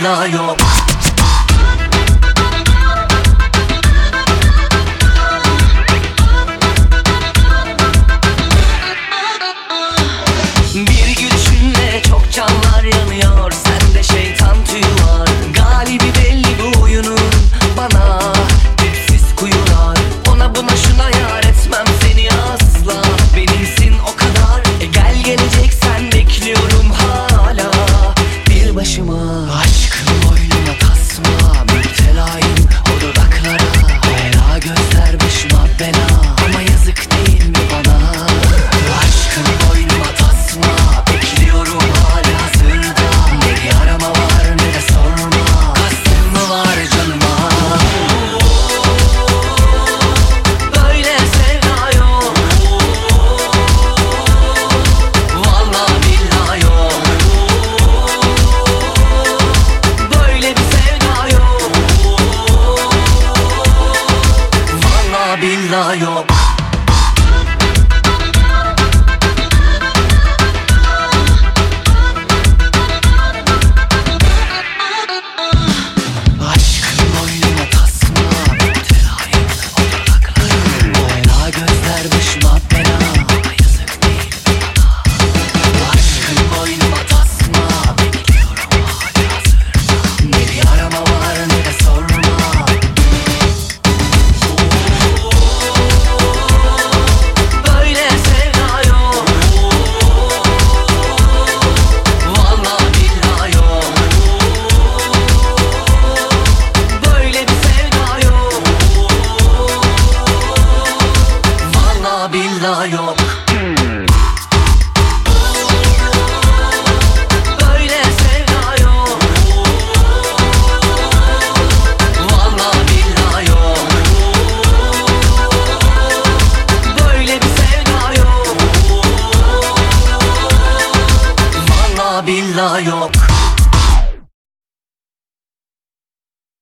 illa yok. Bir gülüşünle çok canlar yanıyor. denial dünya yok. Böyle sevda yok. Valla billa yok. Böyle bir sevda yok. Valla billa yok.